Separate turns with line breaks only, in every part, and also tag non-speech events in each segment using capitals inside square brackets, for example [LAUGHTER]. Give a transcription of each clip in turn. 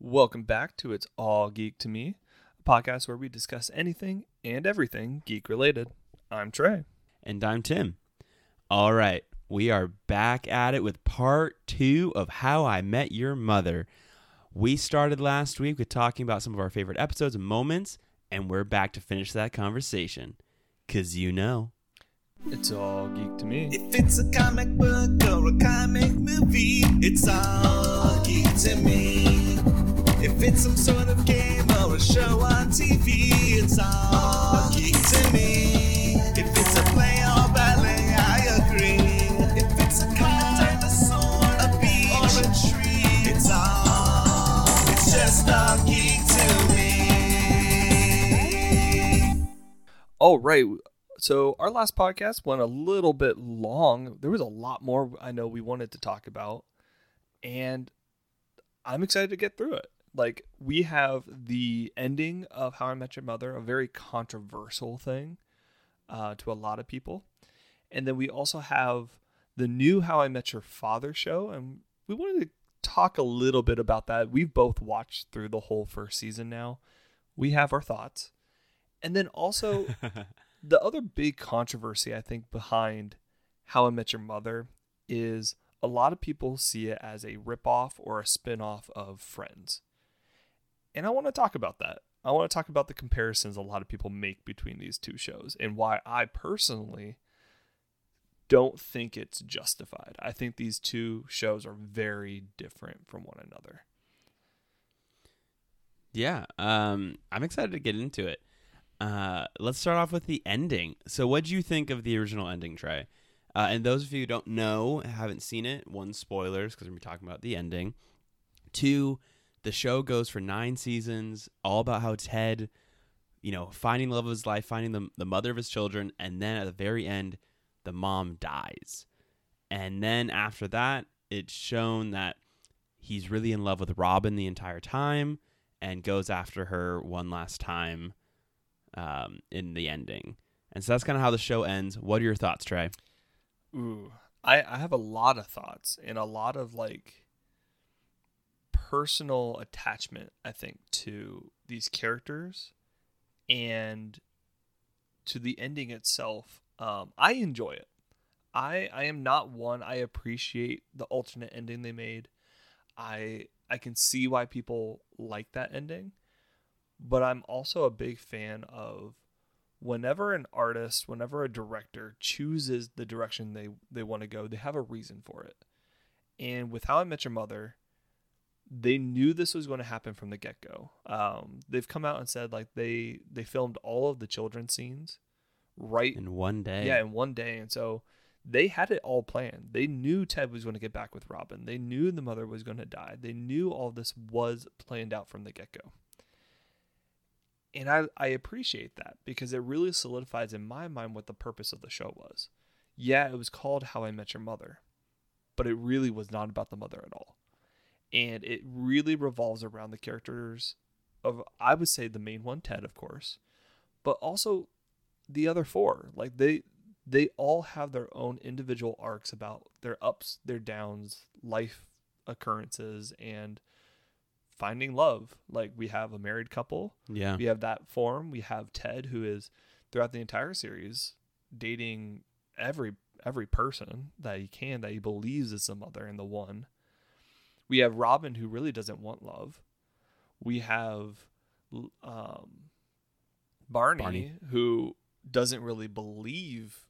Welcome back to It's All Geek to Me, a podcast where we discuss anything and everything geek related. I'm Trey.
And I'm Tim. All right, we are back at it with part two of How I Met Your Mother. We started last week with talking about some of our favorite episodes and moments, and we're back to finish that conversation. Because you know.
It's all geek to me.
If it's a comic book or a comic movie, it's all geek to me. If it's some sort of game or a show on TV, it's all to me. If it's a play or ballet, I agree. If it's a car, dinosaur, a bee, or a tree, it's all, it's just all to me.
All right. So, our last podcast went a little bit long. There was a lot more I know we wanted to talk about, and I'm excited to get through it. Like, we have the ending of How I Met Your Mother, a very controversial thing uh, to a lot of people. And then we also have the new How I Met Your Father show, and we wanted to talk a little bit about that. We've both watched through the whole first season now. We have our thoughts. And then also, [LAUGHS] the other big controversy I think behind How I Met Your Mother is a lot of people see it as a ripoff or a spin-off of Friends. And I want to talk about that. I want to talk about the comparisons a lot of people make between these two shows and why I personally don't think it's justified. I think these two shows are very different from one another.
Yeah, um, I'm excited to get into it. Uh, let's start off with the ending. So, what do you think of the original ending, Trey? Uh, and those of you who don't know, haven't seen it, one, spoilers, because we're going to be talking about the ending. Two, the show goes for nine seasons, all about how Ted, you know, finding love of his life, finding the, the mother of his children, and then at the very end, the mom dies. And then after that, it's shown that he's really in love with Robin the entire time and goes after her one last time um, in the ending. And so that's kind of how the show ends. What are your thoughts, Trey?
Ooh, I, I have a lot of thoughts and a lot of like personal attachment, I think, to these characters and to the ending itself. Um, I enjoy it. I I am not one. I appreciate the alternate ending they made. I I can see why people like that ending, but I'm also a big fan of whenever an artist, whenever a director chooses the direction they they want to go, they have a reason for it. And with How I Met Your Mother, they knew this was going to happen from the get go. Um, they've come out and said like they they filmed all of the children's scenes right
In one day.
yeah, in one day. And so they had it all planned. They knew Ted was going to get back with Robin. They knew the mother was going to die. They knew all this was planned out from the get go. And I, I appreciate that because it really solidifies in my mind what the purpose of the show was. Yeah, it was called How I Met Your Mother, but it really was not about the mother at all. And it really revolves around the characters of, I would say, the main one, Ted, of course, but also the other four. Like they they all have their own individual arcs about their ups, their downs, life occurrences and finding love. Like we have a married couple,
Yeah.
we have that form, we have Ted who is throughout the entire series dating every every person that he can that he believes is the mother and the one. We have Robin who really doesn't want love. We have um Barney,
Barney.
who doesn't really believe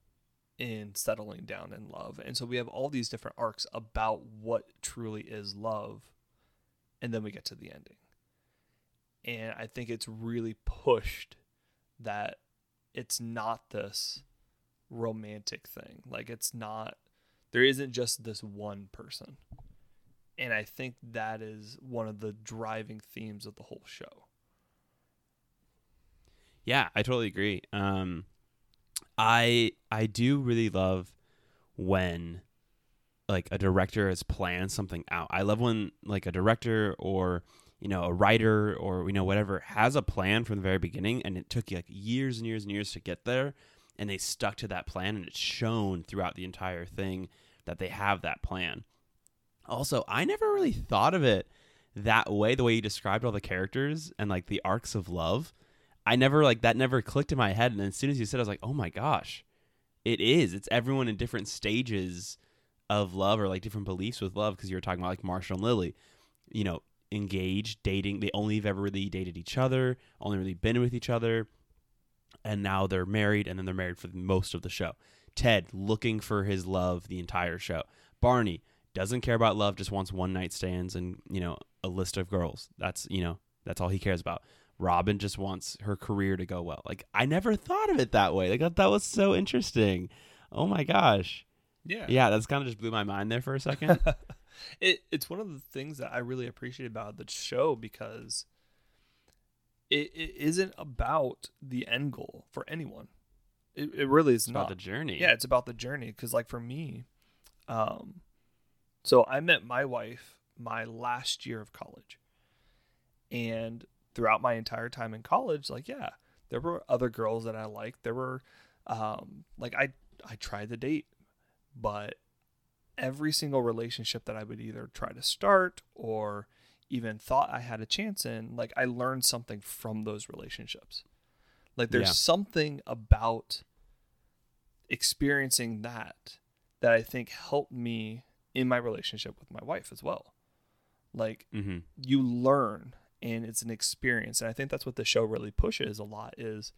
in settling down in love. And so we have all these different arcs about what truly is love. And then we get to the ending. And I think it's really pushed that it's not this romantic thing. Like it's not there isn't just this one person. And I think that is one of the driving themes of the whole show.
Yeah, I totally agree. Um, I I do really love when like a director has planned something out. I love when like a director or you know a writer or you know whatever has a plan from the very beginning, and it took like years and years and years to get there, and they stuck to that plan, and it's shown throughout the entire thing that they have that plan. Also, I never really thought of it that way, the way you described all the characters and like the arcs of love, I never like that never clicked in my head. And as soon as you said, I was like, oh my gosh, it is. It's everyone in different stages of love or like different beliefs with love because you were talking about like Marshall and Lily, you know, engaged, dating. They only have ever really dated each other, only really been with each other, and now they're married, and then they're married for most of the show. Ted looking for his love the entire show. Barney doesn't care about love, just wants one night stands and you know a list of girls. That's you know that's all he cares about. Robin just wants her career to go well. Like I never thought of it that way. Like that was so interesting. Oh my gosh.
Yeah.
Yeah, that's kind of just blew my mind there for a second. [LAUGHS]
it it's one of the things that I really appreciate about the show because it, it isn't about the end goal for anyone. It, it really is
It's
not
about the journey.
Yeah, it's about the journey. Because like for me, um, so I met my wife my last year of college, and throughout my entire time in college, like yeah, there were other girls that I liked. There were, um, like I I tried to date, but every single relationship that I would either try to start or even thought I had a chance in, like I learned something from those relationships. Like there's
Yeah.
something about experiencing that that I think helped me in my relationship with my wife as well. Like
Mm-hmm.
you learn and it's an experience and i think that's what the show really pushes a lot is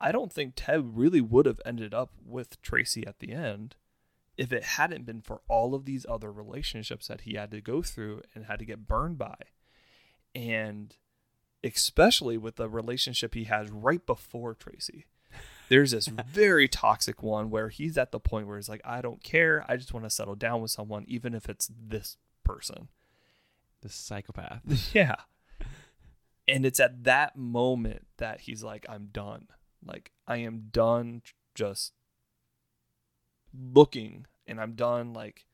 i don't think ted really would have ended up with tracy at the end if it hadn't been for all of these other relationships that he had to go through and had to get burned by and especially with the relationship he has right before tracy there's this [LAUGHS] very toxic one where he's at the point where he's like i don't care i just want to settle down with someone even if it's this person
The psychopath. [LAUGHS]
yeah. And it's at that moment that he's like, I'm done. Like, I am done just looking and I'm done like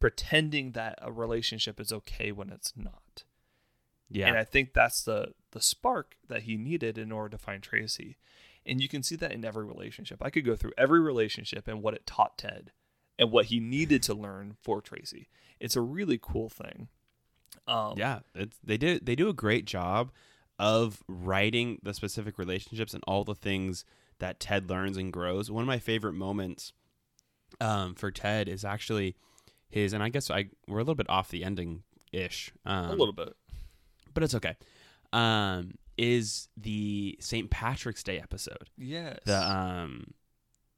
pretending that a relationship is okay when it's not.
Yeah.
And I think that's the the spark that he needed in order to find Tracy. And you can see that in every relationship. I could go through every relationship and what it taught Ted and what he needed to learn for Tracy. It's a really cool thing. Um,
yeah, it's, they do they do a great job of writing the specific relationships and all the things that Ted learns and grows. One of my favorite moments um, for Ted is actually his, and I guess I we're a little bit off the ending ish, um,
a little bit.
but it's okay. Um, is the St. Patrick's Day episode?
Yes.
the um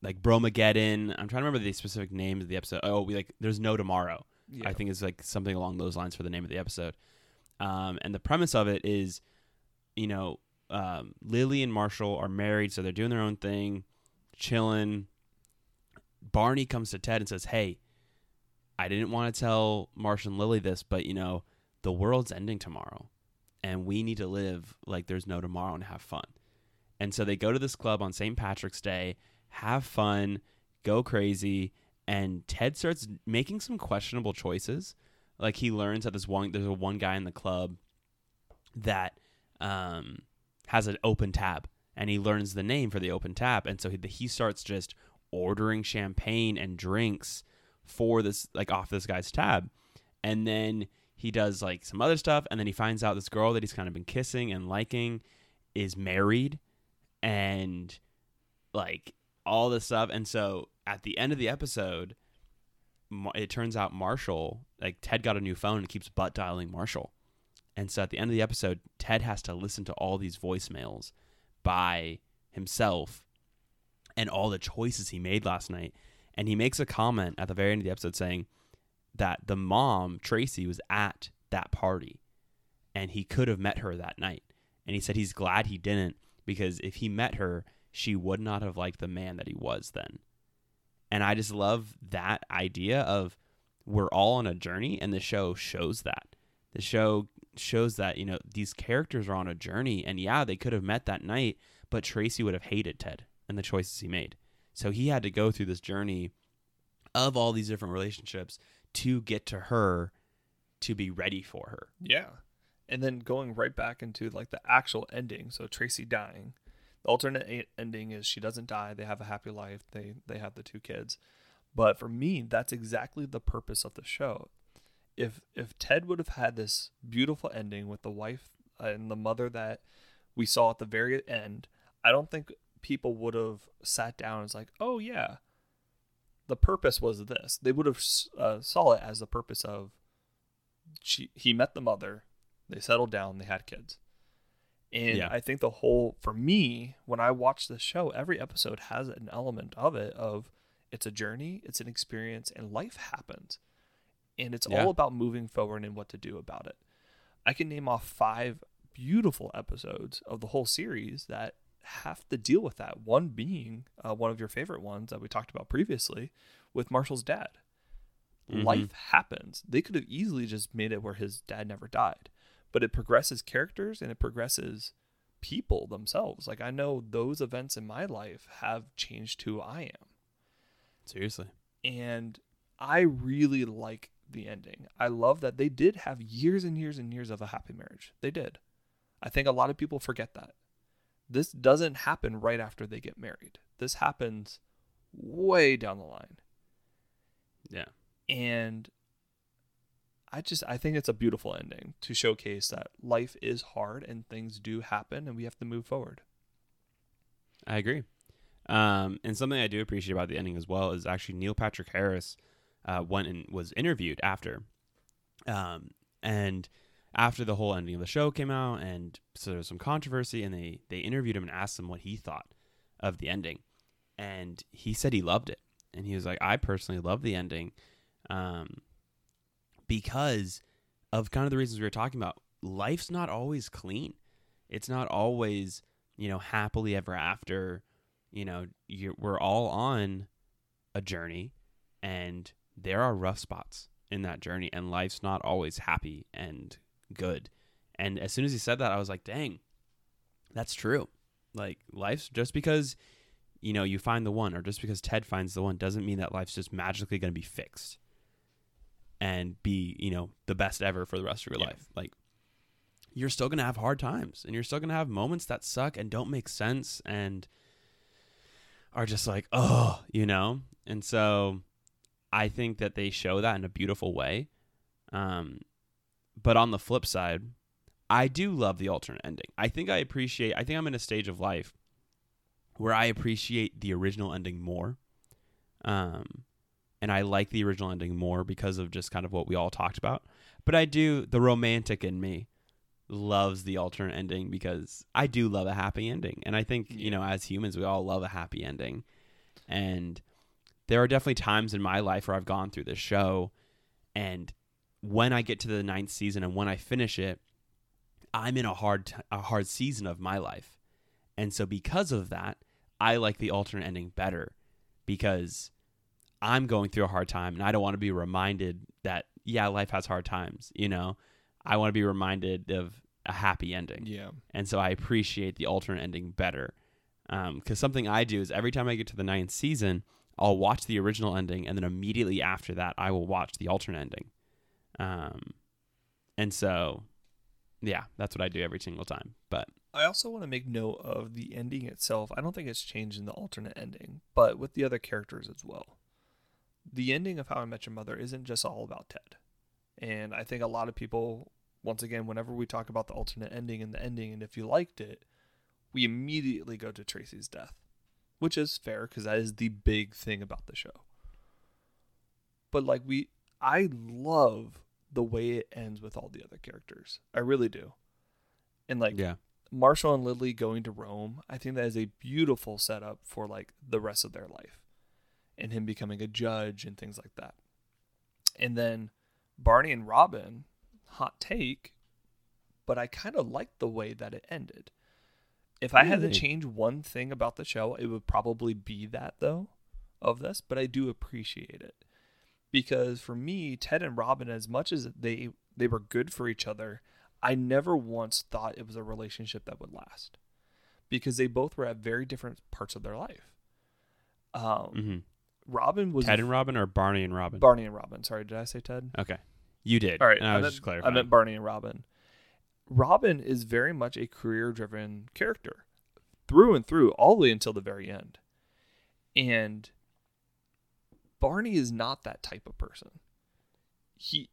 like Bromageddon. I'm trying to remember the specific names of the episode. Oh, we like there's no tomorrow.
Yeah.
I think it's like something along those lines for the name of the episode. Um, and the premise of it is, you know, um, Lily and Marshall are married, so they're doing their own thing, chilling. Barney comes to Ted and says, "Hey, I didn't want to tell Marshall and Lily this, but you know, the world's ending tomorrow, and we need to live like there's no tomorrow and have fun." And so they go to this club on St. Patrick's Day, have fun, go crazy, and Ted starts making some questionable choices. Like he learns that this one there's a one guy in the club that um, has an open tab, and he learns the name for the open tab, and so he, he starts just ordering champagne and drinks for this like off this guy's tab, and then he does like some other stuff, and then he finds out this girl that he's kind of been kissing and liking is married, and like all this stuff, and so at the end of the episode, it turns out Marshall, like Ted got a new phone and keeps butt dialing Marshall. And so at the end of the episode, Ted has to listen to all these voicemails by himself and all the choices he made last night. And he makes a comment at the very end of the episode saying that the mom, Tracy, was at that party and he could have met her that night. And he said he's glad he didn't because if he met her, she would not have liked the man that he was then. And I just love that idea of we're all on a journey and the show shows that. The show shows that, you know, these characters are on a journey and yeah, they could have met that night, but Tracy would have hated Ted and the choices he made. So he had to go through this journey of all these different relationships to get to her to be ready for her.
Yeah. And then going right back into like the actual ending. So Tracy dying. The alternate ending is she doesn't die. They have a happy life. They they have the two kids. But for me, that's exactly the purpose of the show. if if Ted would have had this beautiful ending with the wife and the mother that we saw at the very end, I don't think people would have sat down and was like, "Oh yeah, the purpose was this." They would have uh, saw it as the purpose of she he met the mother, they settled down, they had kids. And
Yeah.
I think the whole for me, when I watch this show, every episode has an element of it of it's a journey, it's an experience, and life happens. And it's
Yeah.
all about moving forward and what to do about it. I can name off five beautiful episodes of the whole series that have to deal with that. One being uh, one of your favorite ones that we talked about previously with Marshall's dad.
Mhm.
Life happens. They could have easily just made it where his dad never died, but it progresses characters and it progresses people themselves. Like I know those events in my life have changed who I am
Seriously.
and I really like the ending. I love that they did have years and years and years of a happy marriage. They did. I think a lot of people forget that. This doesn't happen right after they get married. This happens way down the line.
Yeah.
And I just I think it's a beautiful ending to showcase that life is hard and things do happen and we have to move forward.
I agree. Um, and something I do appreciate about the ending as well is actually Neil Patrick Harris uh, went and was interviewed after. Um, and after the whole ending of the show came out, and so there was some controversy, and they, they interviewed him and asked him what he thought of the ending. And he said he loved it. And he was like, I personally love the ending um, because of kind of the reasons we were talking about. Life's not always clean, it's not always, you know, happily ever after you know you we're all on a journey and there are rough spots in that journey and life's not always happy and good and as soon as he said that i was like dang that's true like life's just because you know you find the one or just because ted finds the one doesn't mean that life's just magically going to be fixed and be you know the best ever for the rest of your
Yeah.
life like you're still going to have hard times and you're still going to have moments that suck and don't make sense and are just like, oh, you know? And so I think that they show that in a beautiful way. Um, but on the flip side, I do love the alternate ending. I think I appreciate, I think I'm in a stage of life where I appreciate the original ending more. Um, and I like the original ending more because of just kind of what we all talked about. But I do, the romantic in me loves the alternate ending because I do love a happy ending. And I think, you know, as humans, we all love a happy ending. And there are definitely times in my life where I've gone through this show and when I get to the ninth season and when I finish it, I'm in a hard t- a hard season of my life. And so because of that, I like the alternate ending better because I'm going through a hard time and I don't want to be reminded that yeah, life has hard times, you know. I want to be reminded of a happy ending.
Yeah.
And so I appreciate the alternate ending better. Um, because something I do is every time I get to the ninth season, I'll watch the original ending, and then immediately after that, I will watch the alternate ending. Um, and so, yeah, that's what I do every single time. But
I also want to make note of the ending itself. I don't think it's changed in the alternate ending, but with the other characters as well. The ending of How I Met Your Mother isn't just all about Ted. And I think a lot of people, once again, whenever we talk about the alternate ending and the ending, and if you liked it, we immediately go to Tracy's death, which is fair because that is the big thing about the show. But like we, I love the way it ends with all the other characters. I really do. And like
yeah,
Marshall and Lily going to Rome, I think that is a beautiful setup for like the rest of their life and him becoming a judge and things like that. And then Barney and Robin, hot take, but I kind of like the way that it ended. If I had to change one thing about the show, it would probably be that though of this, but I do appreciate it. Because for me, Ted and Robin as much as they they were good for each other, I never once thought it was a relationship that would last. Because they both were at very different parts of their life. Um,
hmm
Robin was
Ted and Robin or Barney and Robin?
Barney and Robin. Sorry, did I say Ted?
okay, you did.
All right,
and I,
I,
was
meant,
just
I meant Barney and Robin. Robin is very much a career-driven character, through and through, all the way until the very end. And Barney is not that type of person. He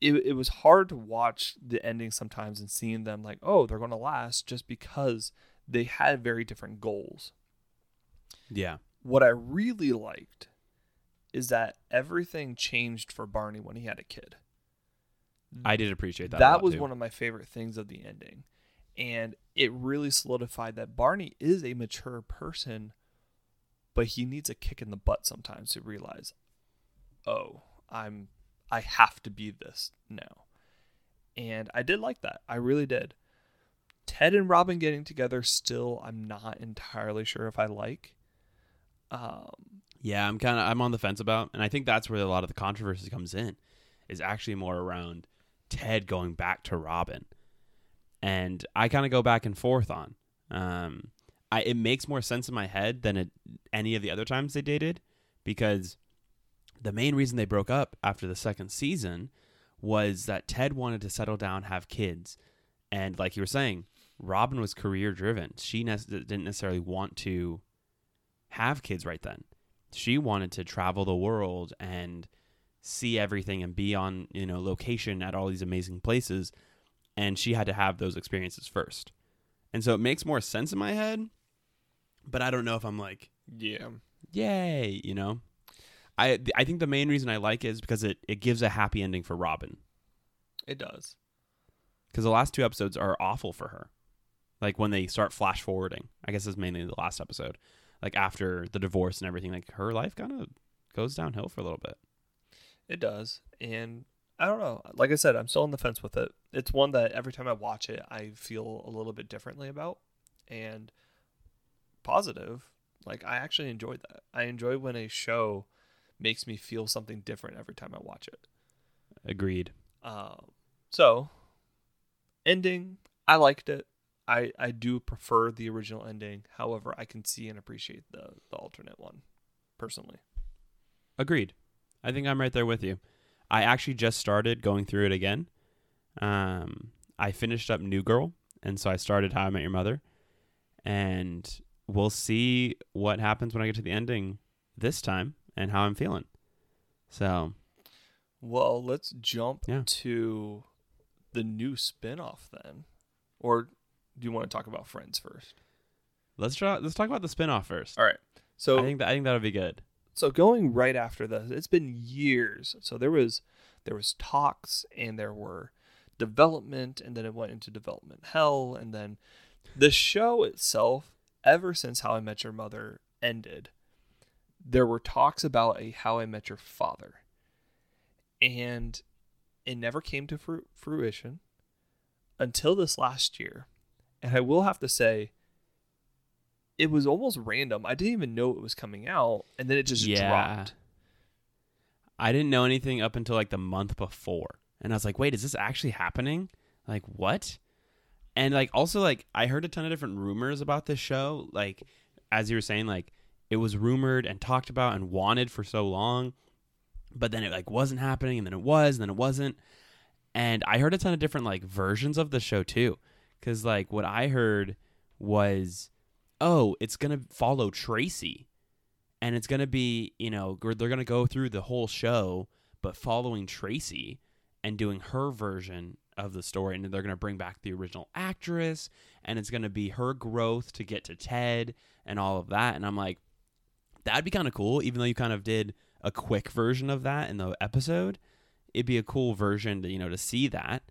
it, it was hard to watch the ending sometimes and seeing them like, oh, they're going to last just because they had very different goals.
Yeah.
What I really liked is that everything changed for Barney when he had a kid.
I did appreciate that. a
That, was
too.
one of my favorite things of the ending. And it really solidified that Barney is a mature person, but he needs a kick in the butt sometimes to realize, oh, I'm I have to be this now. And I did like that. I really did. Ted and Robin getting together still I'm not entirely sure if I like. Um
Yeah, I'm kind of I'm on the fence about, and I think that's where a lot of the controversy comes in, is actually more around Ted going back to Robin, and I kind of go back and forth on. Um, I it makes more sense in my head than it, any of the other times they dated, because the main reason they broke up after the second season was that Ted wanted to settle down, have kids, and like you were saying, Robin was career driven. She ne- didn't necessarily want to have kids right then. She wanted to travel the world and see everything and be on you know location at all these amazing places. And she had to have those experiences first. And so it makes more sense in my head but i don't know if i'm like
yeah.
yay you know i i think the main reason i like it is because it, it gives a happy ending for robin
It does.
because the last two episodes are awful for her like when they start flash forwarding i guess it's mainly the last episode like after the divorce and everything like her life kind of goes downhill for a little bit
It does. And I don't know. Like I said, I'm still on the fence with it. It's one that every time I watch it, I feel a little bit differently about. And positive. Like I actually enjoyed that. I enjoy when a show makes me feel something different every time I watch it.
agreed
Um, so ending, I liked it. I, I do prefer the original ending. However, I can see and appreciate the, the alternate one personally.
Agreed. I think I'm right there with you. I actually just started going through it again. Um, I finished up New Girl, and so I started How I Met Your Mother, and we'll see what happens when I get to the ending this time and how I'm feeling. So
Well, let's jump
Yeah.
to the new spin-off then. Or do you want to talk about Friends first?
let's try. Let's talk about the spinoff first.
All right. So
I think that I think that'll be good.
so going right after this, it's been years. So there was there was talks and there were development and then it went into development hell and then the show itself ever since How I Met Your Mother ended, there were talks about a How I Met Your Father. And it never came to fru- fruition until this last year. And I will have to say, it was almost random. I didn't even know it was coming out, and then it just
Yeah.
dropped.
I didn't know anything up until like the month before. And I was like, wait, is this actually happening? Like, what? And like, also, like, I heard a ton of different rumors about this show. Like, as you were saying, like, it was rumored and talked about and wanted for so long, but then it like wasn't happening, and then it was, and then it wasn't. And I heard a ton of different like versions of the show too. Cause like what I heard was, oh, it's gonna follow Tracy and it's gonna be you know they're gonna go through the whole show but following tracy and doing her version of the story and they're gonna bring back the original actress and it's gonna be her growth to get to ted and all of that and i'm like that'd be kind of cool even though you kind of did a quick version of that in the episode it'd be a cool version to you know to see that.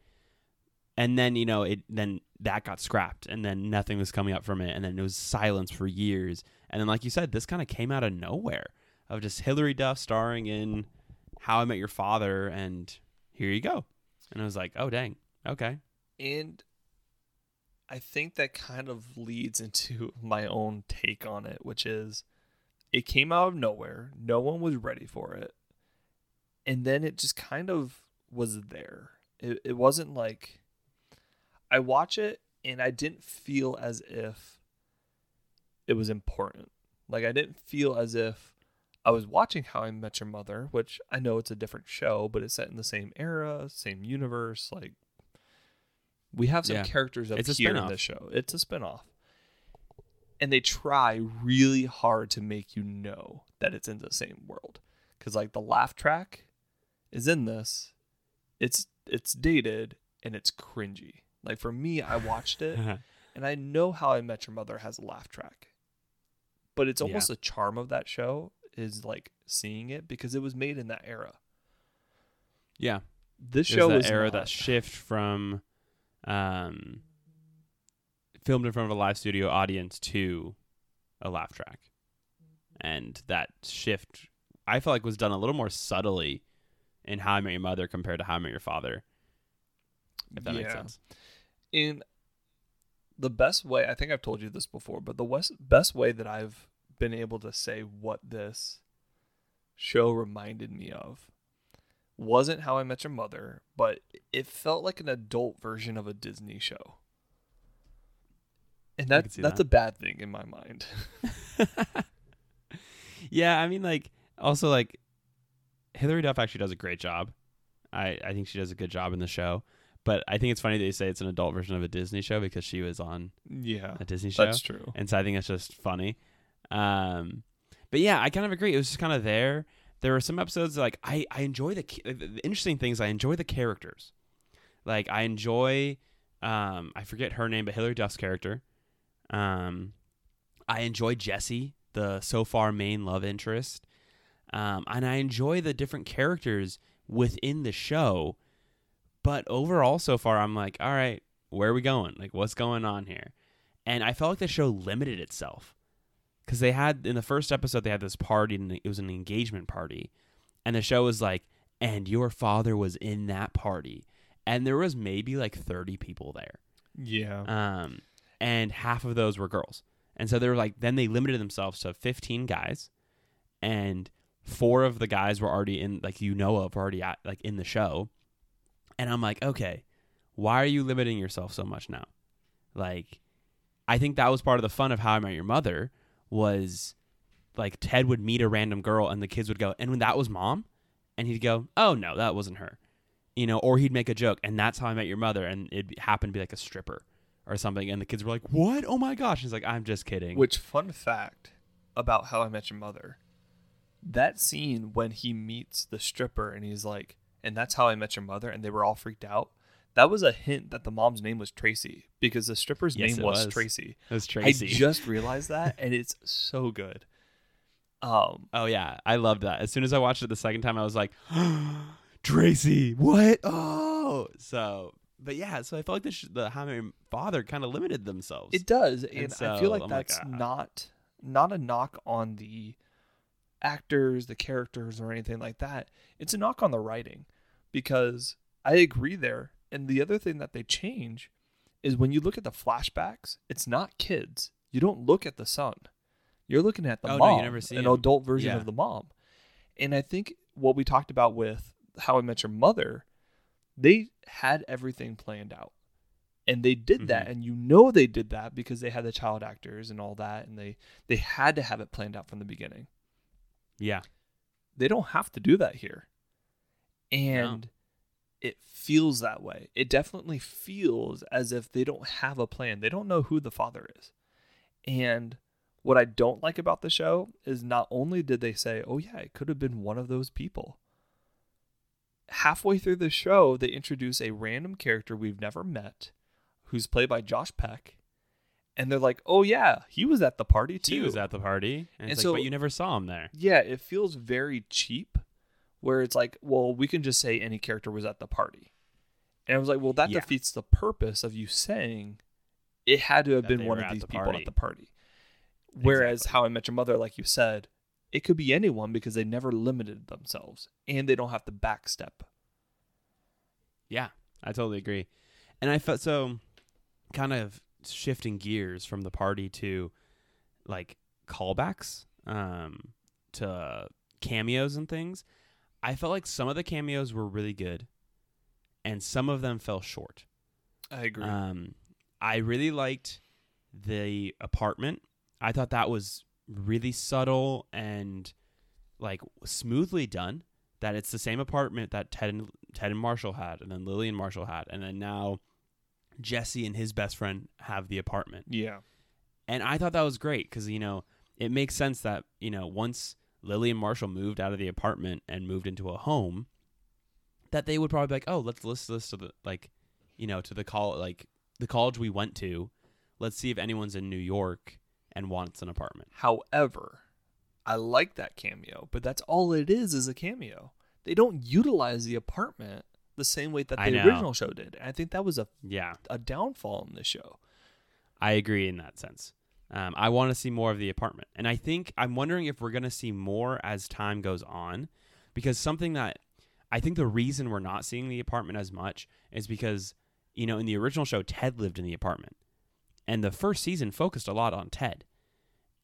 And then you know it then that got scrapped and then nothing was coming up from it and then it was silence for years. And then like you said this kind of came out of nowhere of just hilary duff starring in how i met your father and here you go and i was like oh dang okay
And I think that kind of leads into [LAUGHS] my own take on it, which is it came out of nowhere. No one was ready for it. And then it just kind of was there. It, it wasn't like I watch it and I didn't feel as if it was important. Like I didn't feel as if I was watching How I Met Your Mother, which I know it's a different show, but it's set in the same era, same universe. Like we have some
Yeah.
characters up
It's
here in this show. It's a spinoff. And they try really hard to make you know that it's in the same world. Cause like the laugh track is in this. It's it's dated and it's cringy. Like for me, I watched it [LAUGHS] and I know how I Met Your Mother has a laugh track, but it's
Yeah.
almost the charm of that show is like seeing it because it was made in that era.
yeah.
This show
that
was
era
not.
that shift from um filmed in front of a live studio audience to a laugh track. And that shift I felt like was done a little more subtly in How I Met Your Mother compared to How I Met Your Father. If that makes sense.
in the best way i think i've told you this before but the best way that i've been able to say what this show reminded me of wasn't how i met your mother but it felt like an adult version of a disney show and
I
that,
can
that's
that.
a bad thing in my mind [LAUGHS]
yeah, I mean like also like Hilary Duff actually does a great job. I, I think she does a good job in the show. But I think it's funny that you say it's an adult version of a Disney show because she was on
yeah
a Disney show.
that's true
And so I think it's just funny. Um, but yeah, I kind of agree. It was just kind of there. There were some episodes like I I enjoy the, the interesting things. I enjoy the characters. Like I enjoy um I forget her name, but Hilary Duff's character. Um, I enjoy Jesse, the so far main love interest. Um, and I enjoy the different characters within the show. But overall, so far, I'm like, all right, where are we going? Like, what's going on here? And I felt like the show limited itself because they had in the first episode they had this party and it was an engagement party, and the show was like, and your father was in that party, and there was maybe like 30 people there
yeah
um, and half of those were girls. And so they were like, then they limited themselves to 15 guys, and four of the guys were already in, like you know of, already at, like in the show. And I'm like, okay, why are you limiting yourself so much now? Like, I think that was part of the fun of How I Met Your Mother was like Ted would meet a random girl and the kids would go, and when that was mom, and he'd go, oh no, that wasn't her, you know, or he'd make a joke, and that's how I met your mother, and it happened to be like a stripper or something, and the kids were like, what? Oh my gosh! He's like, I'm just kidding.
Which fun fact about How I Met Your Mother? That scene when he meets the stripper and he's like, and that's how I met your mother, and they were all freaked out. That was a hint that the mom's name was Tracy because the stripper's
Yes,
name was,
was.
Tracy.
it was Tracy.
I just [LAUGHS] realized that, and it's so good. Um,
oh yeah, I loved that. As soon as I watched it the second time, I was like, [GASPS] Tracy, what? [GASPS] Oh, so. But yeah, so I felt like the, sh- the How I Father kind of limited themselves.
It does, and, I
so
feel like
I'm like,
that's
ah.
not not a knock on the actors, the characters, or anything like that. It's a knock on the writing, because I agree there. And the other thing that they change is when you look at the flashbacks, it's not kids. You don't look at the son. You're looking at the
Oh, no,
mom,
you never see
an
him.
adult version
Yeah.
of the mom. And I think what we talked about with How I Met Your Mother, they had everything planned out. And they did that,
Mhm.
and you know they did that because they had the child actors and all that, and they they had to have it planned out from the beginning.
yeah,
They don't have to do that here. And it feels that way. It definitely feels as if they don't have a plan. They don't know who the father is. And what I don't like about the show is not only did they say, oh, yeah, it could have been one of those people. Halfway through the show, they introduce a random character we've never met who's played by Josh Peck. And they're like, oh, yeah, he was at the party too.
he was at the party, and,
And
it's
so-
like, but you never saw him there.
Yeah, it feels very cheap where it's like, well, we can just say any character was at the party. And I was like, well, that
Yeah.
defeats the purpose of you saying it had to have
That
been one of these
the
people
party.
at the party. Whereas
Exactly.
How I Met Your Mother, like you said, it could be anyone because they never limited themselves and they don't have to backstep.
Yeah, I totally agree. And I felt so kind of shifting gears from the party to like callbacks um to cameos and things. I felt like some of the cameos were really good and some of them fell short.
I agree.
Um I really liked the apartment. I thought that was really subtle and like smoothly done. That it's the same apartment that Ted and Ted and Marshall had, and then Lily and Marshall had, and then now Jesse and his best friend have the apartment.
yeah.
And I thought that was great because you know it makes sense that you know once Lily and Marshall moved out of the apartment and moved into a home, that they would probably be like, oh, let's list this to the like, you know, to the call like the college we went to. Let's see if anyone's in New York and wants an apartment.
However, I like that cameo, but that's all it is is a cameo. They don't utilize the apartment the same way that the original show did. And I think that was a
Yeah,
a downfall in this show.
I agree in that sense. Um, I want to see more of the apartment, and I think I'm wondering if we're going to see more as time goes on, because something that I think the reason we're not seeing the apartment as much is because you know in the original show Ted lived in the apartment, and the first season focused a lot on Ted,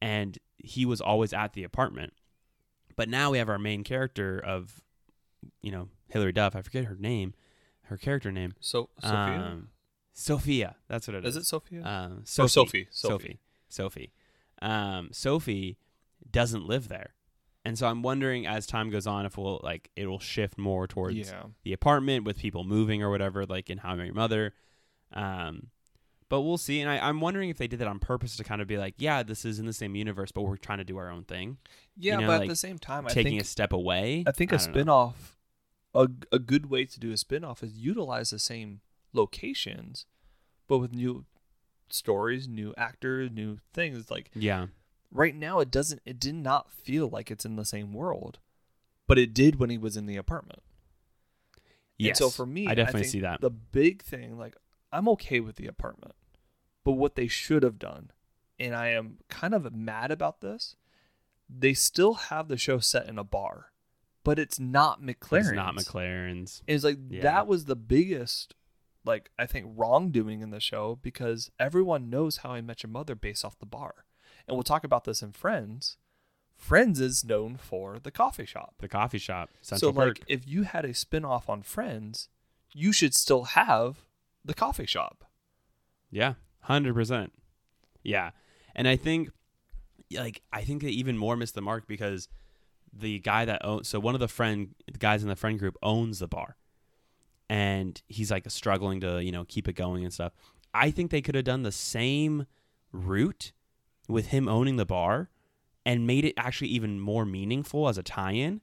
and he was always at the apartment, but now we have our main character of, you know Hilary Duff. I forget her name, her character name.
So Sophia,
Um, Sophia. That's what it is.
is it Sophia?
Um, Sophie.
Sophie,
Sophie.
Sophie.
Sophie. Um, Sophie doesn't live there, and so I'm wondering as time goes on if we'll like it will shift more towards
yeah,
the apartment with people moving or whatever, like in How I Met Your Mother. Um, but we'll see. And I, I'm wondering if they did that on purpose to kind of be like, yeah, this is in the same universe, but we're trying to do our own thing,
yeah.
know,
but
like,
at the same time, I
taking
think
a step away.
I think a
know.
spin-off a a good way to do a spin-off is utilize the same locations but with new stories, new actors, new things like
Yeah,
right now it doesn't it did not feel like it's in the same world. But it did when he was in the apartment.
yes.
And so for me,
I definitely
think
see that.
The big thing, like I'm okay with the apartment, but what they should have done, and I am kind of mad about this, they still have the show set in a bar, but it's not MacLaren.
It's not MacLaren's.
It's like
Yeah.
that was the biggest, like I think wrongdoing in the show because everyone knows how I Met Your Mother based off the bar, and we'll talk about this in Friends. Friends is known for the coffee shop.
The coffee shop, Central
so like if you had a spin-off on Friends, you should still have the coffee shop.
Yeah, hundred percent. Yeah, and I think, like, I think they even more missed the mark because the guy that owns, so one of the friend the guys in the friend group owns the bar, and he's like struggling to you know keep it going and stuff. I think they could have done the same route with him owning the bar, and made it actually even more meaningful as a tie-in,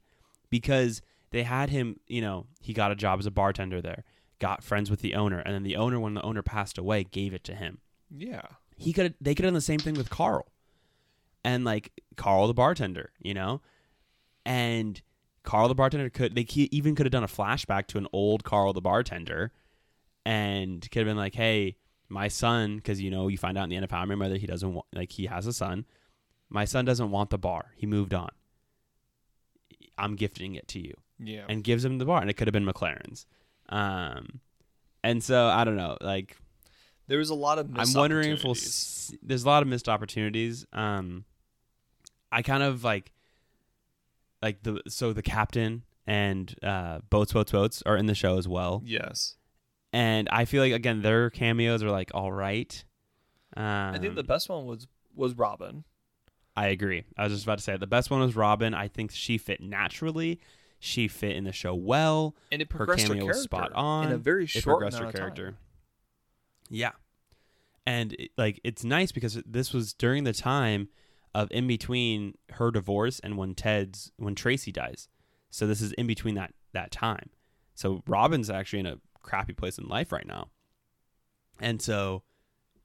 because they had him. You know, he got a job as a bartender there got friends with the owner, and then the owner, when the owner passed away, gave it to him.
Yeah.
He could they could have done the same thing with Carl, and like Carl the bartender, you know, and Carl the bartender could they even could have done a flashback to an old Carl the bartender, and could have been like, hey, my son, because you know you find out in the end of How I Met he doesn't want like he has a son, my son doesn't want the bar, he moved on. I'm gifting it to you
Yeah.
and gives him the bar, and it could have been MacLaren's. Um, and so I don't know. Like
there was a lot of
I'm wondering if we'll. There's a lot of missed opportunities. Um, I kind of like, like the so the captain and uh, boats boats boats are in the show as well,
Yes.
and I feel like again their cameos are like all right. Um,
I think the best one was was Robin.
I agree. I was just about to say the best one was Robin. I think she fit naturally. She fit in the show well.
And it
Her
progressed her,
cameo was
character
spot on.
in a very short
it
progressed
her character. Yeah, and it, like it's nice because this was during the time of in between her divorce and when Ted's when Tracy dies. So this is in between that that time. So Robin's actually in a crappy place in life right now, and so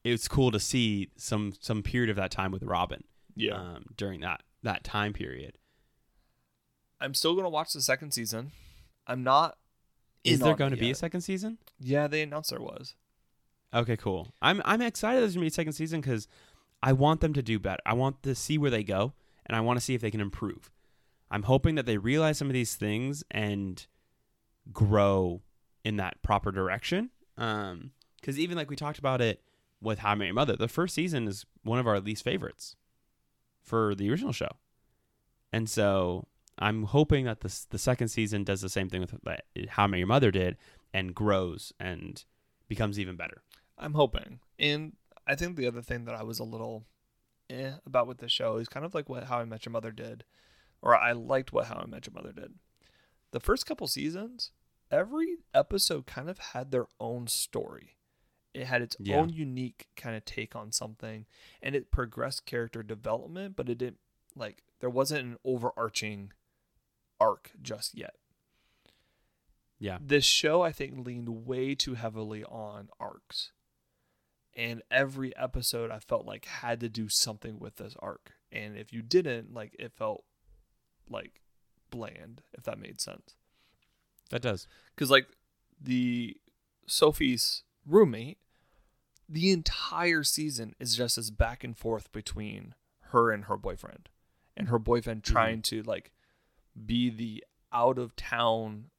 it's cool to see some some period of that time with Robin.
Yeah.
Um, during that that time period.
I'm still gonna watch the second season. I'm not.
Is there going to be a second season?
Yeah, they announced there was.
Okay, cool. I'm I'm excited there's gonna be a second season because I want them to do better. I want to see where they go, and I want to see if they can improve. I'm hoping that they realize some of these things and grow in that proper direction. Um, because even like we talked about it with How I Met Your Mother, the first season is one of our least favorites for the original show, and so I'm hoping that the the second season does the same thing with How I Met Your Mother did and grows and becomes even better.
I'm hoping. And I think the other thing that I was a little eh about with the show is kind of like what How I Met Your Mother did, or I liked what How I Met Your Mother did. The first couple seasons, every episode kind of had their own story. It had its
Yeah.
own unique kind of take on something, and it progressed character development, but it didn't like there wasn't an overarching arc just yet.
Yeah.
this show I think leaned way too heavily on arcs. And every episode I felt like had to do something with this arc. And if you didn't, like it felt like bland, if that made sense.
That does.
Cuz like the Sophie's roommate, the entire season is just this back and forth between her and her boyfriend. And her boyfriend
Mhm.
trying to like be the out of town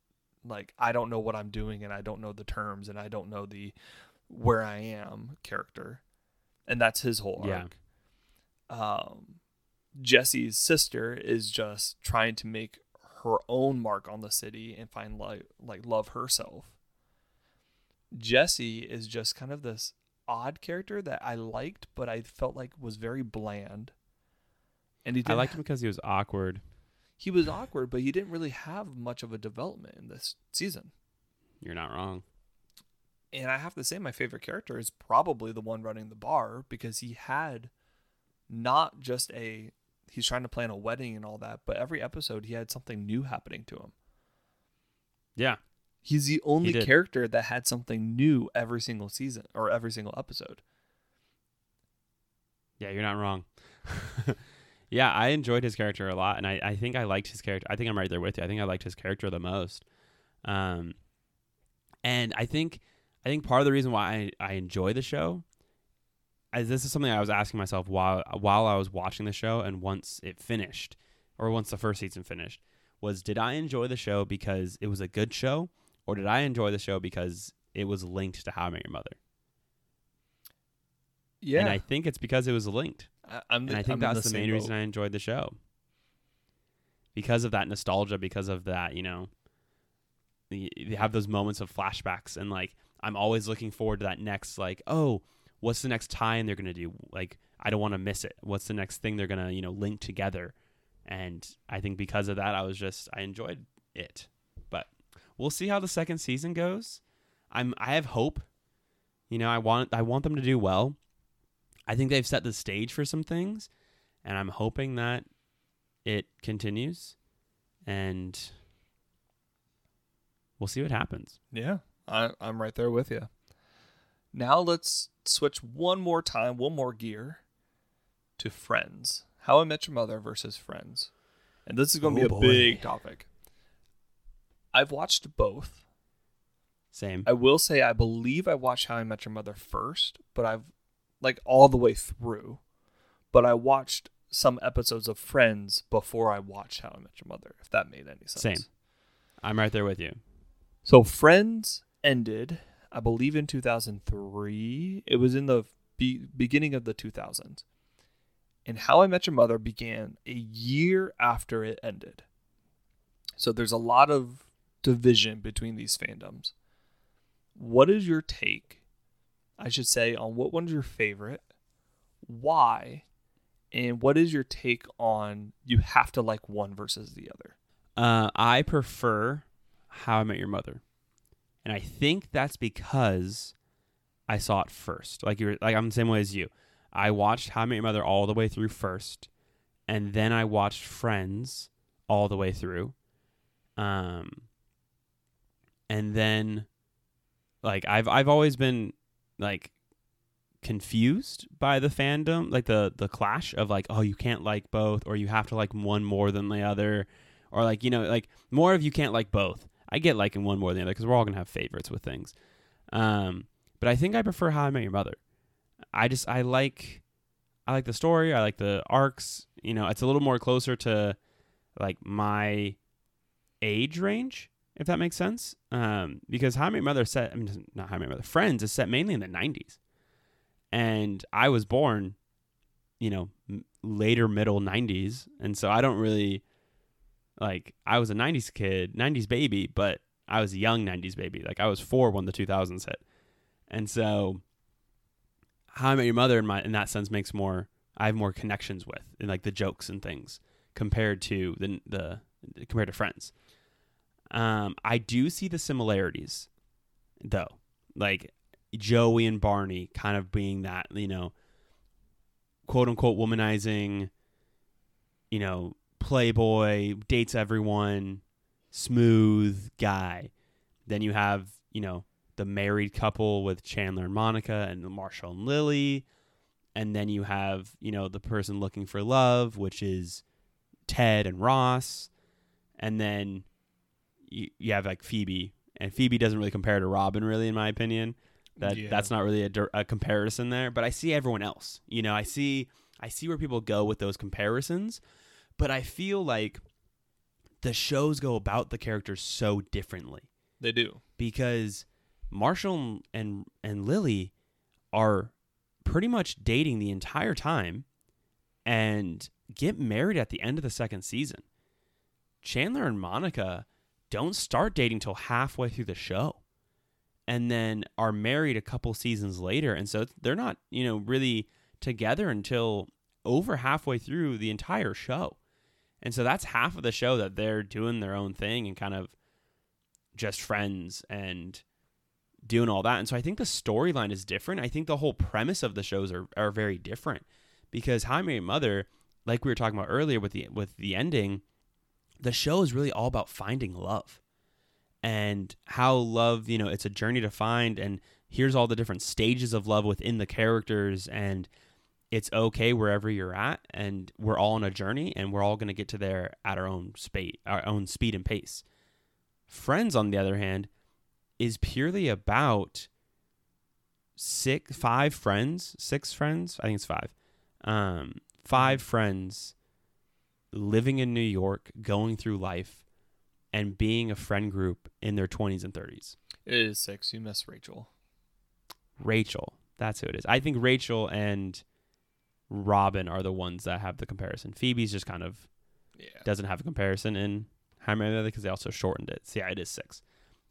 like I don't know what I'm doing and I don't know the terms and I don't know the where I am character. And that's his whole
Yeah.
arc. Um Jesse's sister is just trying to make her own mark on the city and find like like love herself. Jesse is just kind of this odd character that I liked but I felt like was very bland. And he
I liked him because he was awkward.
he was awkward, but he didn't really have much of a development in this season.
You're not wrong.
And I have to say, my favorite character is probably the one running the bar because he had not just a he's trying to plan a wedding and all that, but every episode he had something new happening to him.
Yeah.
He's the only
did.
character that had something new every single season or every single episode.
Yeah, you're not wrong. [LAUGHS] yeah, I enjoyed his character a lot, and I, I think I liked his character. I think I'm right there with you. I think I liked his character the most. Um, and I think I think part of the reason why I, I enjoy the show, as this is something I was asking myself while while I was watching the show, and once it finished, or once the first season finished, was did I enjoy the show because it was a good show, or did I enjoy the show because it was linked to How I Met Your Mother?
Yeah,
And I think it's because it was linked.
I, I'm the,
and I think
I'm
that's the,
same
main reason. I enjoyed the show. Because of that nostalgia, because of that, you know, the, you have those moments of flashbacks, and like I'm always looking forward to that next, like, oh, what's the next tie-in they're gonna do? Like, I don't want to miss it. What's the next thing they're gonna, you know, link together? And I think because of that, I was just I enjoyed it. But we'll see how the second season goes. I'm I have hope. You know, I want I want them to do well. I think they've set the stage for some things, and I'm hoping that it continues, and we'll see what happens.
Yeah, I, I'm right there with you. Now let's switch one more time, one more gear to Friends. How I Met Your Mother versus Friends. And this is going to
Oh,
be a
boy.
big topic. I've watched both.
Same.
I will say I believe I watched How I Met Your Mother first, but I've like all the way through. But I watched some episodes of Friends before I watched How I Met Your Mother, if that made any sense.
Same. I'm right there with you.
So Friends ended, I believe, in 2003. It was in the be- beginning of the 2000s. And How I Met Your Mother began a year after it ended. So there's a lot of division between these fandoms. What is your take, I should say, on what one's your favorite, why, and what is your take on you have to like one versus the other?
Uh, I prefer How I Met Your Mother, and I think that's because I saw it first. Like you're, like I'm the same way as you. I watched How I Met Your Mother all the way through first, and then I watched Friends all the way through. Um, and then, like I've I've always been like confused by the fandom, like the the clash of like, oh, you can't like both, or you have to like one more than the other, or like you know, like more of you can't like both. I get liking one more than the other because we're all gonna have favorites with things. Um, but I think I prefer How I Met Your Mother. I just I like I like the story. I like the arcs. You know, it's a little more closer to like my age range, if that makes sense. Um, because How I Met Your Mother set, I mean, not How I Met Your Mother, Friends is set mainly in the '90s, and I was born, you know, later middle '90s, and so I don't really like. I was a '90s kid, '90s baby, but I was a young '90s baby. Like I was four when the 2000s hit, and so How I Met Your Mother, in my in that sense, makes more. I have more connections with, and like the jokes and things compared to the the compared to Friends. Um, I do see the similarities, though, like Joey and Barney kind of being that you know, quote unquote womanizing, you know, playboy dates everyone, smooth guy, Then you have, you know, the married couple with Chandler and Monica and Marshall and Lily. And then you have, you know, the person looking for love, which is Ted and Ross. And then you, you have like Phoebe. And Phoebe doesn't really compare to Robin, really, in my opinion. That
Yeah.
that's not really a, a comparison there. But I see everyone else. You know, I see I see where people go with those comparisons. But I feel like the shows go about the characters so differently
They do.
because Marshall and and Lily are pretty much dating the entire time and get married at the end of the second season. Chandler and Monica don't start dating till halfway through the show and then are married a couple seasons later and so they're not, you know, really together until over halfway through the entire show. And so that's half of the show that they're doing their own thing and kind of just friends and doing all that. And so I think the storyline is different. I think the whole premise of the shows are, are very different because Met Mother, like we were talking about earlier with the with the ending, the show is really all about finding love and how love, you know, it's a journey to find and here's all the different stages of love within the characters and it's okay wherever you're at and we're all on a journey and we're all going to get to there at our own speed our own speed and pace friends on the other hand is purely about six five friends six friends i think it's five um five friends living in new york going through life and being a friend group in their 20s and 30s
It is six. You miss Rachel.
Rachel. That's who it is. I think Rachel and Robin are the ones that have the comparison. Phoebe's just kind of
Yeah.
doesn't have a comparison in How Met Your because they also shortened it. So yeah, it is six.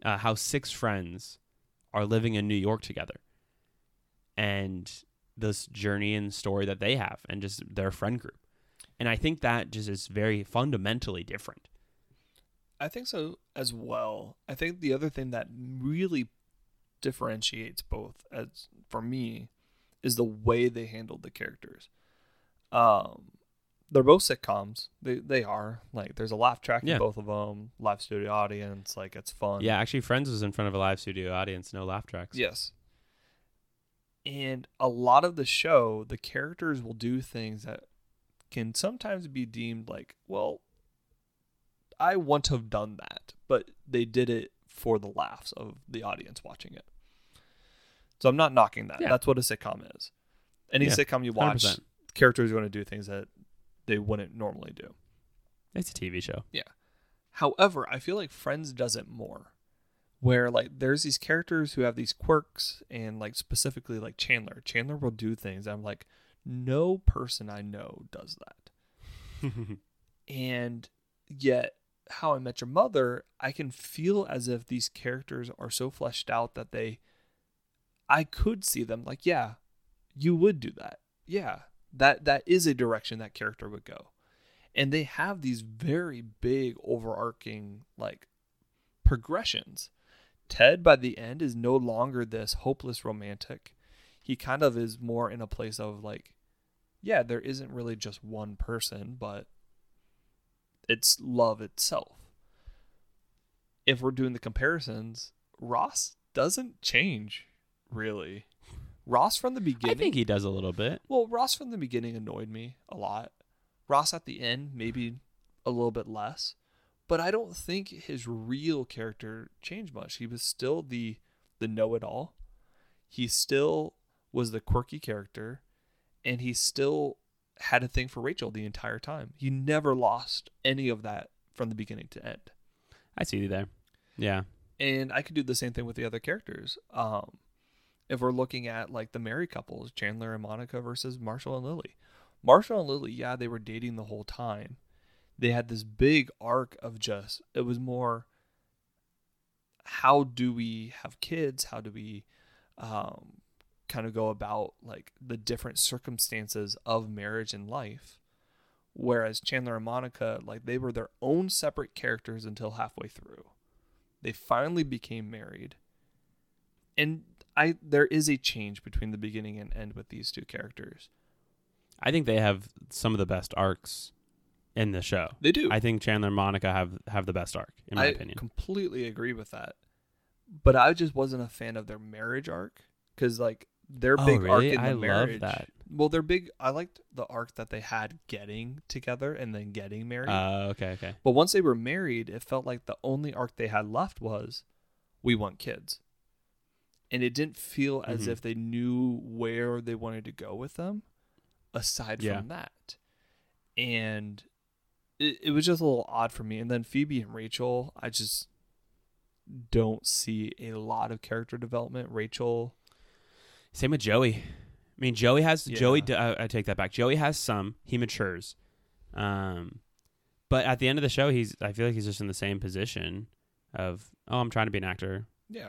Uh, how six friends are living in New York together, and this journey and story that they have, and just their friend group. And I think that just is very fundamentally different.
I think so as well. I think the other thing that really differentiates both as for me is the way they handled the characters. Um they're both sitcoms. They they are. Like there's a laugh track
Yeah.
in both of them, live studio audience, like it's fun.
Yeah, actually, Friends was in front of a live studio audience, no laugh tracks.
Yes. And a lot of the show, the characters will do things that can sometimes be deemed like, well, I want to have done that, but they did it for the laughs of the audience watching it. So I'm not knocking that.
Yeah.
That's what a sitcom is. Any
Yeah,
sitcom you watch,
100%.
characters are going to do things that they wouldn't normally do.
It's a TV show. Yeah.
However, I feel like Friends does it more. Where like there's these characters who have these quirks and like specifically like Chandler. Chandler will do things I'm like no person I know does that. [LAUGHS] And yet how I met your mother, I can feel as if these characters are so fleshed out that they I could see them like yeah, you would do that. Yeah. That that is a direction that character would go and they have these very big overarching like progressions ted by the end is no longer this hopeless romantic he kind of is more in a place of like yeah there isn't really just one person but it's love itself if we're doing the comparisons ross doesn't change really ross from the beginning.
I think he does a little bit.
well, Ross from the beginning annoyed me a lot. Ross at the end, maybe a little bit less. But I don't think his real character changed much. He was still the the know it all. He still was the quirky character and he still had a thing for Rachel the entire time. He never lost any of that from the beginning to end.
I see you there. Yeah.
And I could do the same thing with the other characters. Um, if we're looking at like the married couples, Chandler and Monica versus Marshall and Lily. Marshall and Lily, yeah, they were dating the whole time. They had this big arc of just, it was more how do we have kids? How do we um, kind of go about like the different circumstances of marriage and life? Whereas Chandler and Monica, like they were their own separate characters until halfway through. They finally became married. And I there is a change between the beginning and end with these two characters.
I think they have some of the best arcs in the show.
They do.
I think Chandler and Monica have have the best arc in my opinion.
I
opinion.
completely agree with that. but I just wasn't a fan of their marriage arc because like their
Oh,
big arc
really?
in the
I love
marriage.
that.
Well, their big. I liked the arc that they had getting together and then getting married.
Uh, okay, okay.
but once they were married, it felt like the only arc they had left was, we want kids. And it didn't feel as
Mhm.
if they knew where they wanted to go with them, aside
Yeah.
from that. And it, it was just a little odd for me. And then Phoebe and Rachel, I just don't see a lot of character development. Rachel,
Same with Joey. I mean, Joey has
Yeah.
Joey. I take that back. Joey has some. He matures, um, but at the end of the show, he's. I feel like he's just in the same position of oh, I'm trying to be an actor.
yeah.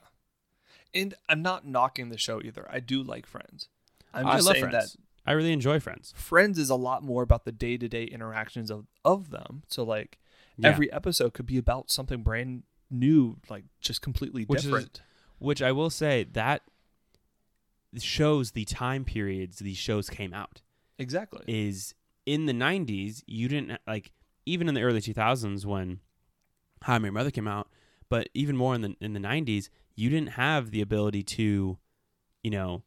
And I'm not knocking the show either. I do like Friends. I'm
I love
saying
Friends.
that
I really enjoy Friends.
Friends is a lot more about the day to day interactions of, of them. So like
Yeah.
every episode could be about something brand new, like just completely
Which is-
different.
Which I will say that shows the time periods these shows came out.
exactly.
is in the 90s you didn't like even in the early 2000s when How I Met Your Mother came out but even more in the in the 90s you didn't have the ability to you know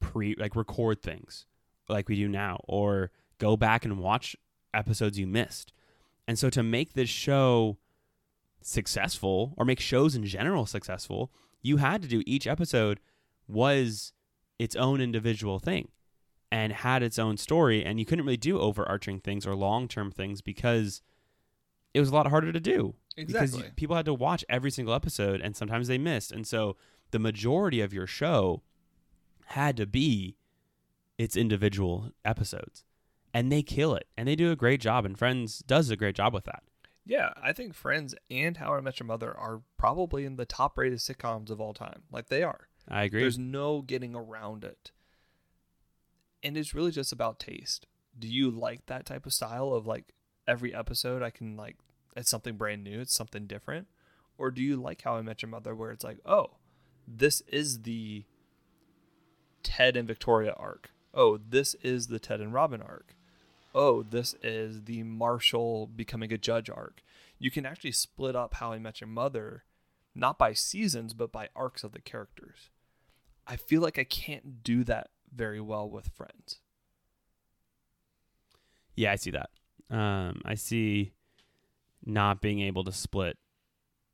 pre like record things like we do now or go back and watch episodes you missed. And so to make this show successful or make shows in general successful you had to do each episode was its own individual thing and had its own story and you couldn't really do overarching things or long-term things because it was a lot harder to do
Exactly.
you- people had to watch every single episode and sometimes they missed and so the majority of your show had to be its individual episodes and they kill it and they do a great job and friends does a great job with that
yeah, I think Friends and How I Met Your Mother are probably in the top rated sitcoms of all time. Like they are.
i agree
There's no getting around it. And it's really just about taste. Do you like that type of style of like every episode I can like it's something brand new, it's something different? Or do you like How I Met Your Mother where it's like, "Oh, this is the Ted and Victoria arc. Oh, this is the Ted and Robin arc. Oh, this is the Marshall becoming a judge arc." You can actually split up How I Met Your Mother not by seasons but by arcs of the characters. I feel like I can't do that very well with friends.
Yeah, I see that. Um, I see not being able to split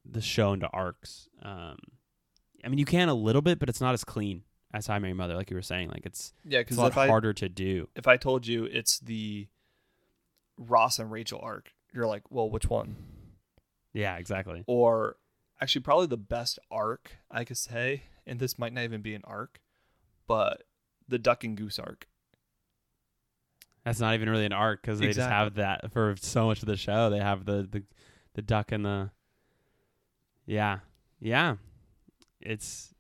the show into arcs. Um, I mean, you can a little bit, but it's not as clean as Met Your Mother, like you were saying. Like it's
Yeah,
it's
because
a lot
I
harder to do.
if I told you it's the Ross and Rachel arc, you're like, well, which one?
Yeah, exactly.
Or actually, probably the best arc I could say, and this might not even be an arc, but the Duck and Goose arc.
That's not even really an arc because they just have that for so much of the show. They have the the, the duck and the yeah yeah. It's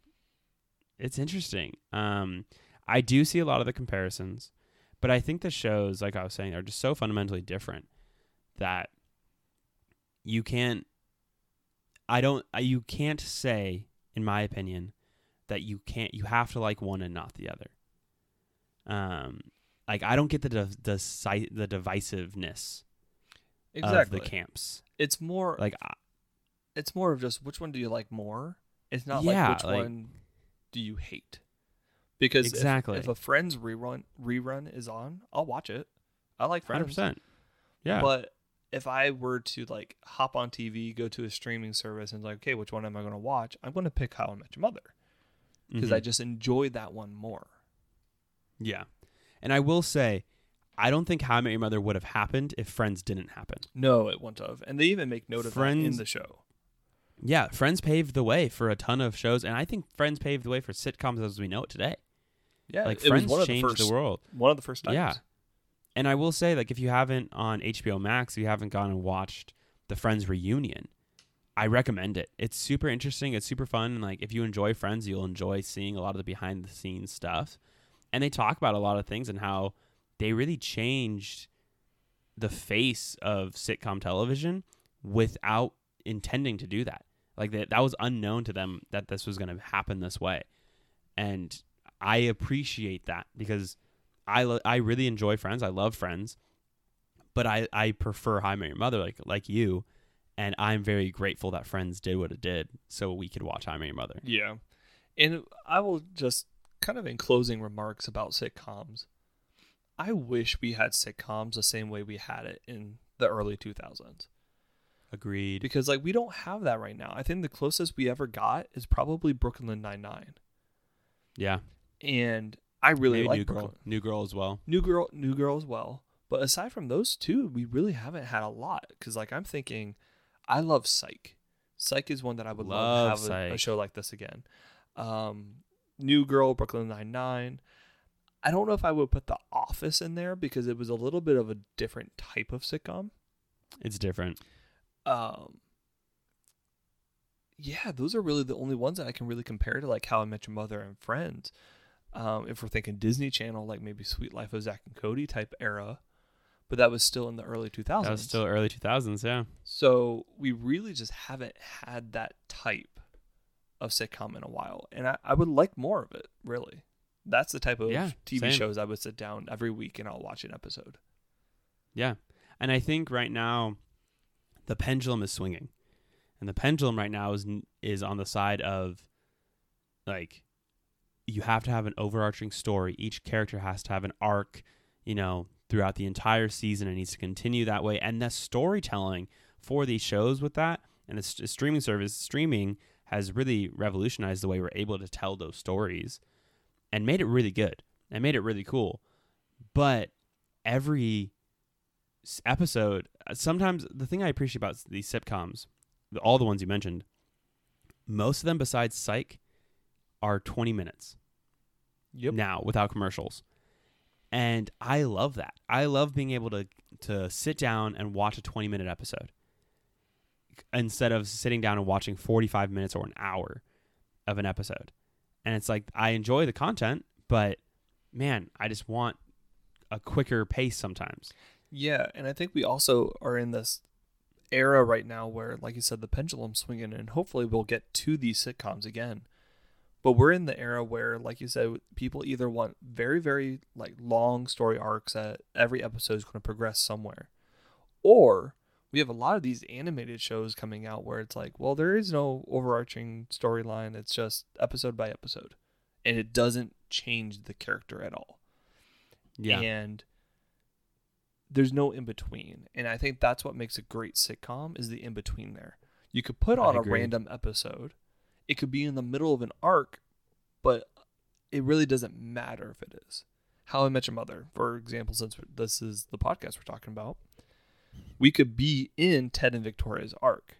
it's interesting. Um, I do see a lot of the comparisons, but I think the shows, like I was saying, are just so fundamentally different that you can't. I don't. You can't say, in my opinion, that you can't. You have to like one and not the other. Um, like I don't get the the the divisiveness of the camps.
It's more
Like I-
it's more of just which one do you like more? It's not
Yeah,
like which
like-
one do you hate? Because
Exactly.
if, a Friends rerun rerun is on, I'll watch it. I like Friends.
percent. Yeah,
But if I were to like hop on TV, go to a streaming service, and like, okay, which one am I going to watch? I'm going to pick How I Met Your Mother because I
Mhm.
just enjoy that one more.
yeah, and I will say, I don't think How I Met Your Mother would have happened if Friends didn't happen.
No, it wouldn't have, and they even make note of that in the show.
Yeah, Friends paved the way for a ton of shows, and I think Friends paved the way for sitcoms as we know it today.
Yeah,
like
it
Friends
was one of
changed
the first,
world.
one of the first times.
Yeah. And I will say, like, if you haven't on HBO Max, if you haven't gone and watched the Friends reunion, I recommend it. It's super interesting. It's super fun. And like, if you enjoy Friends, you'll enjoy seeing a lot of the behind the scenes stuff. And they talk about a lot of things and how they really changed the face of sitcom television without intending to do that. Like that, that was unknown to them that this was going to happen this way. And I appreciate that because I lo- I really enjoy Friends. I love Friends, but I I prefer I Met Your Mother like like you, And I'm very grateful that Friends did what it did so we could watch I Met Your Mother.
Yeah. And I will just kind of in closing remarks about sitcoms. I wish we had sitcoms the same way we had it in the early 2000s
Agreed.
because like we don't have that right now. I think the closest we ever got is probably Brooklyn Nine-Nine.
Yeah.
And I really
Maybe
like
New
Brooklyn.
Girl. New Girl as well.
New Girl, New Girl as well. But aside from those two, we really haven't had a lot. Because like I'm thinking, I love Psych. Psych is one that I would love,
Love
to have a, a show like this again. Um, New Girl, Brooklyn Nine Nine. I don't know if I would put The Office in there because it was a little bit of a different type of sitcom.
It's different.
Um, yeah, those are really the only ones that I can really compare to like How I Met Your Mother and Friends. Um, if we're thinking Disney Channel, like maybe Suite Life of Zack and Cody type era, but that was still in the early 2000s.
That was still early 2000s, yeah.
so we really just haven't had that type of sitcom in a while, and I, I would like more of it. Really, that's the type of
Yeah,
TV
same.
shows I would sit down every week and I'll watch an episode.
Yeah. And I think right now the pendulum is swinging. And the pendulum right now is is on the side of like you have to have an overarching story. Each character has to have an arc, you know, throughout the entire season. It needs to continue that way. And the storytelling for these shows with that and the st- streaming service, streaming has really revolutionized the way we're able to tell those stories and made it really good and made it really cool. But every episode, uh, sometimes the thing I appreciate about these sitcoms, all the ones you mentioned, most of them besides Psych are 20 minutes
Yep.
now without commercials. And I love that. I love being able to to sit down and watch a 20 minute episode instead of sitting down and watching 45 minutes or an hour of an episode. And it's like I enjoy the content, but man, I just want a quicker pace sometimes.
Yeah, and I think we also are in this era right now where, like you said, the pendulum's swinging, and hopefully we'll get to these sitcoms again. But we're in the era where, like you said, people either want very, very like long story arcs that every episode is going to progress somewhere, or we have a lot of these animated shows coming out where it's like, well, there is no overarching storyline; it's just episode by episode, and it doesn't change the character at all.
Yeah.
and there's no in between. And i think that's what makes a great sitcom is the in between there. You could put on a random episode. It could be in the middle of an arc but it really doesn't matter if it is. How i met your mother for example since this is the podcast we're talking about we could be in ted and victoria's arc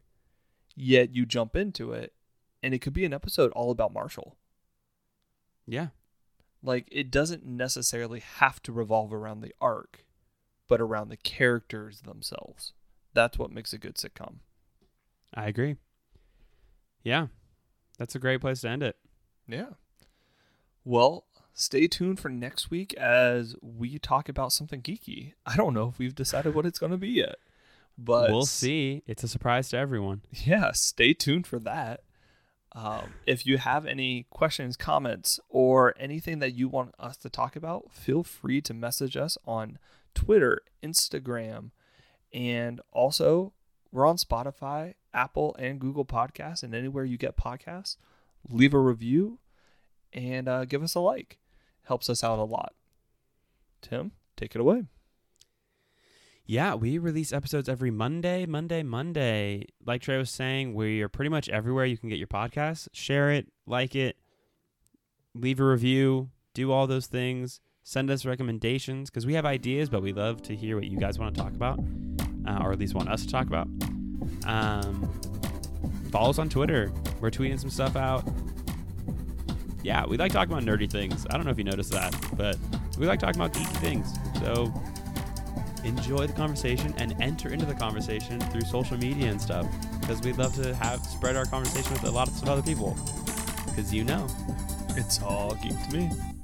yet you jump into it and it could be an episode all about marshall
yeah.
like it doesn't necessarily have to revolve around the arc but around the characters themselves that's what makes a good sitcom
I agree. Yeah. That's a great place to end it.
yeah well stay tuned for next week as we talk about something geeky i don't know if we've decided what it's going to be yet but
we'll see. It's a surprise to everyone.
yeah, stay tuned for that. Um, if you have any questions, comments, or anything that you want us to talk about, feel free to message us on Twitter, Instagram, and also we're on Spotify, Apple, and Google Podcasts, and anywhere you get podcasts. Leave a review and uh, give us a like. Helps us out a lot. Tim, take it away.
Yeah, we release episodes every Monday, Monday, Monday. Like Trey was saying, we are pretty much everywhere you can get your podcast. Share it, like it, leave a review, do all those things. Send us recommendations because we have ideas, but we love to hear what you guys want to talk about, uh, or at least want us to talk about. Um, follow us on Twitter. We're tweeting some stuff out. Yeah, we like talking about nerdy things. I don't know if you noticed that, but we like talking about geeky things. So enjoy the conversation and enter into the conversation through social media and stuff because we'd love to have spread our conversation with a lot of other people because you know
It's all geek to me.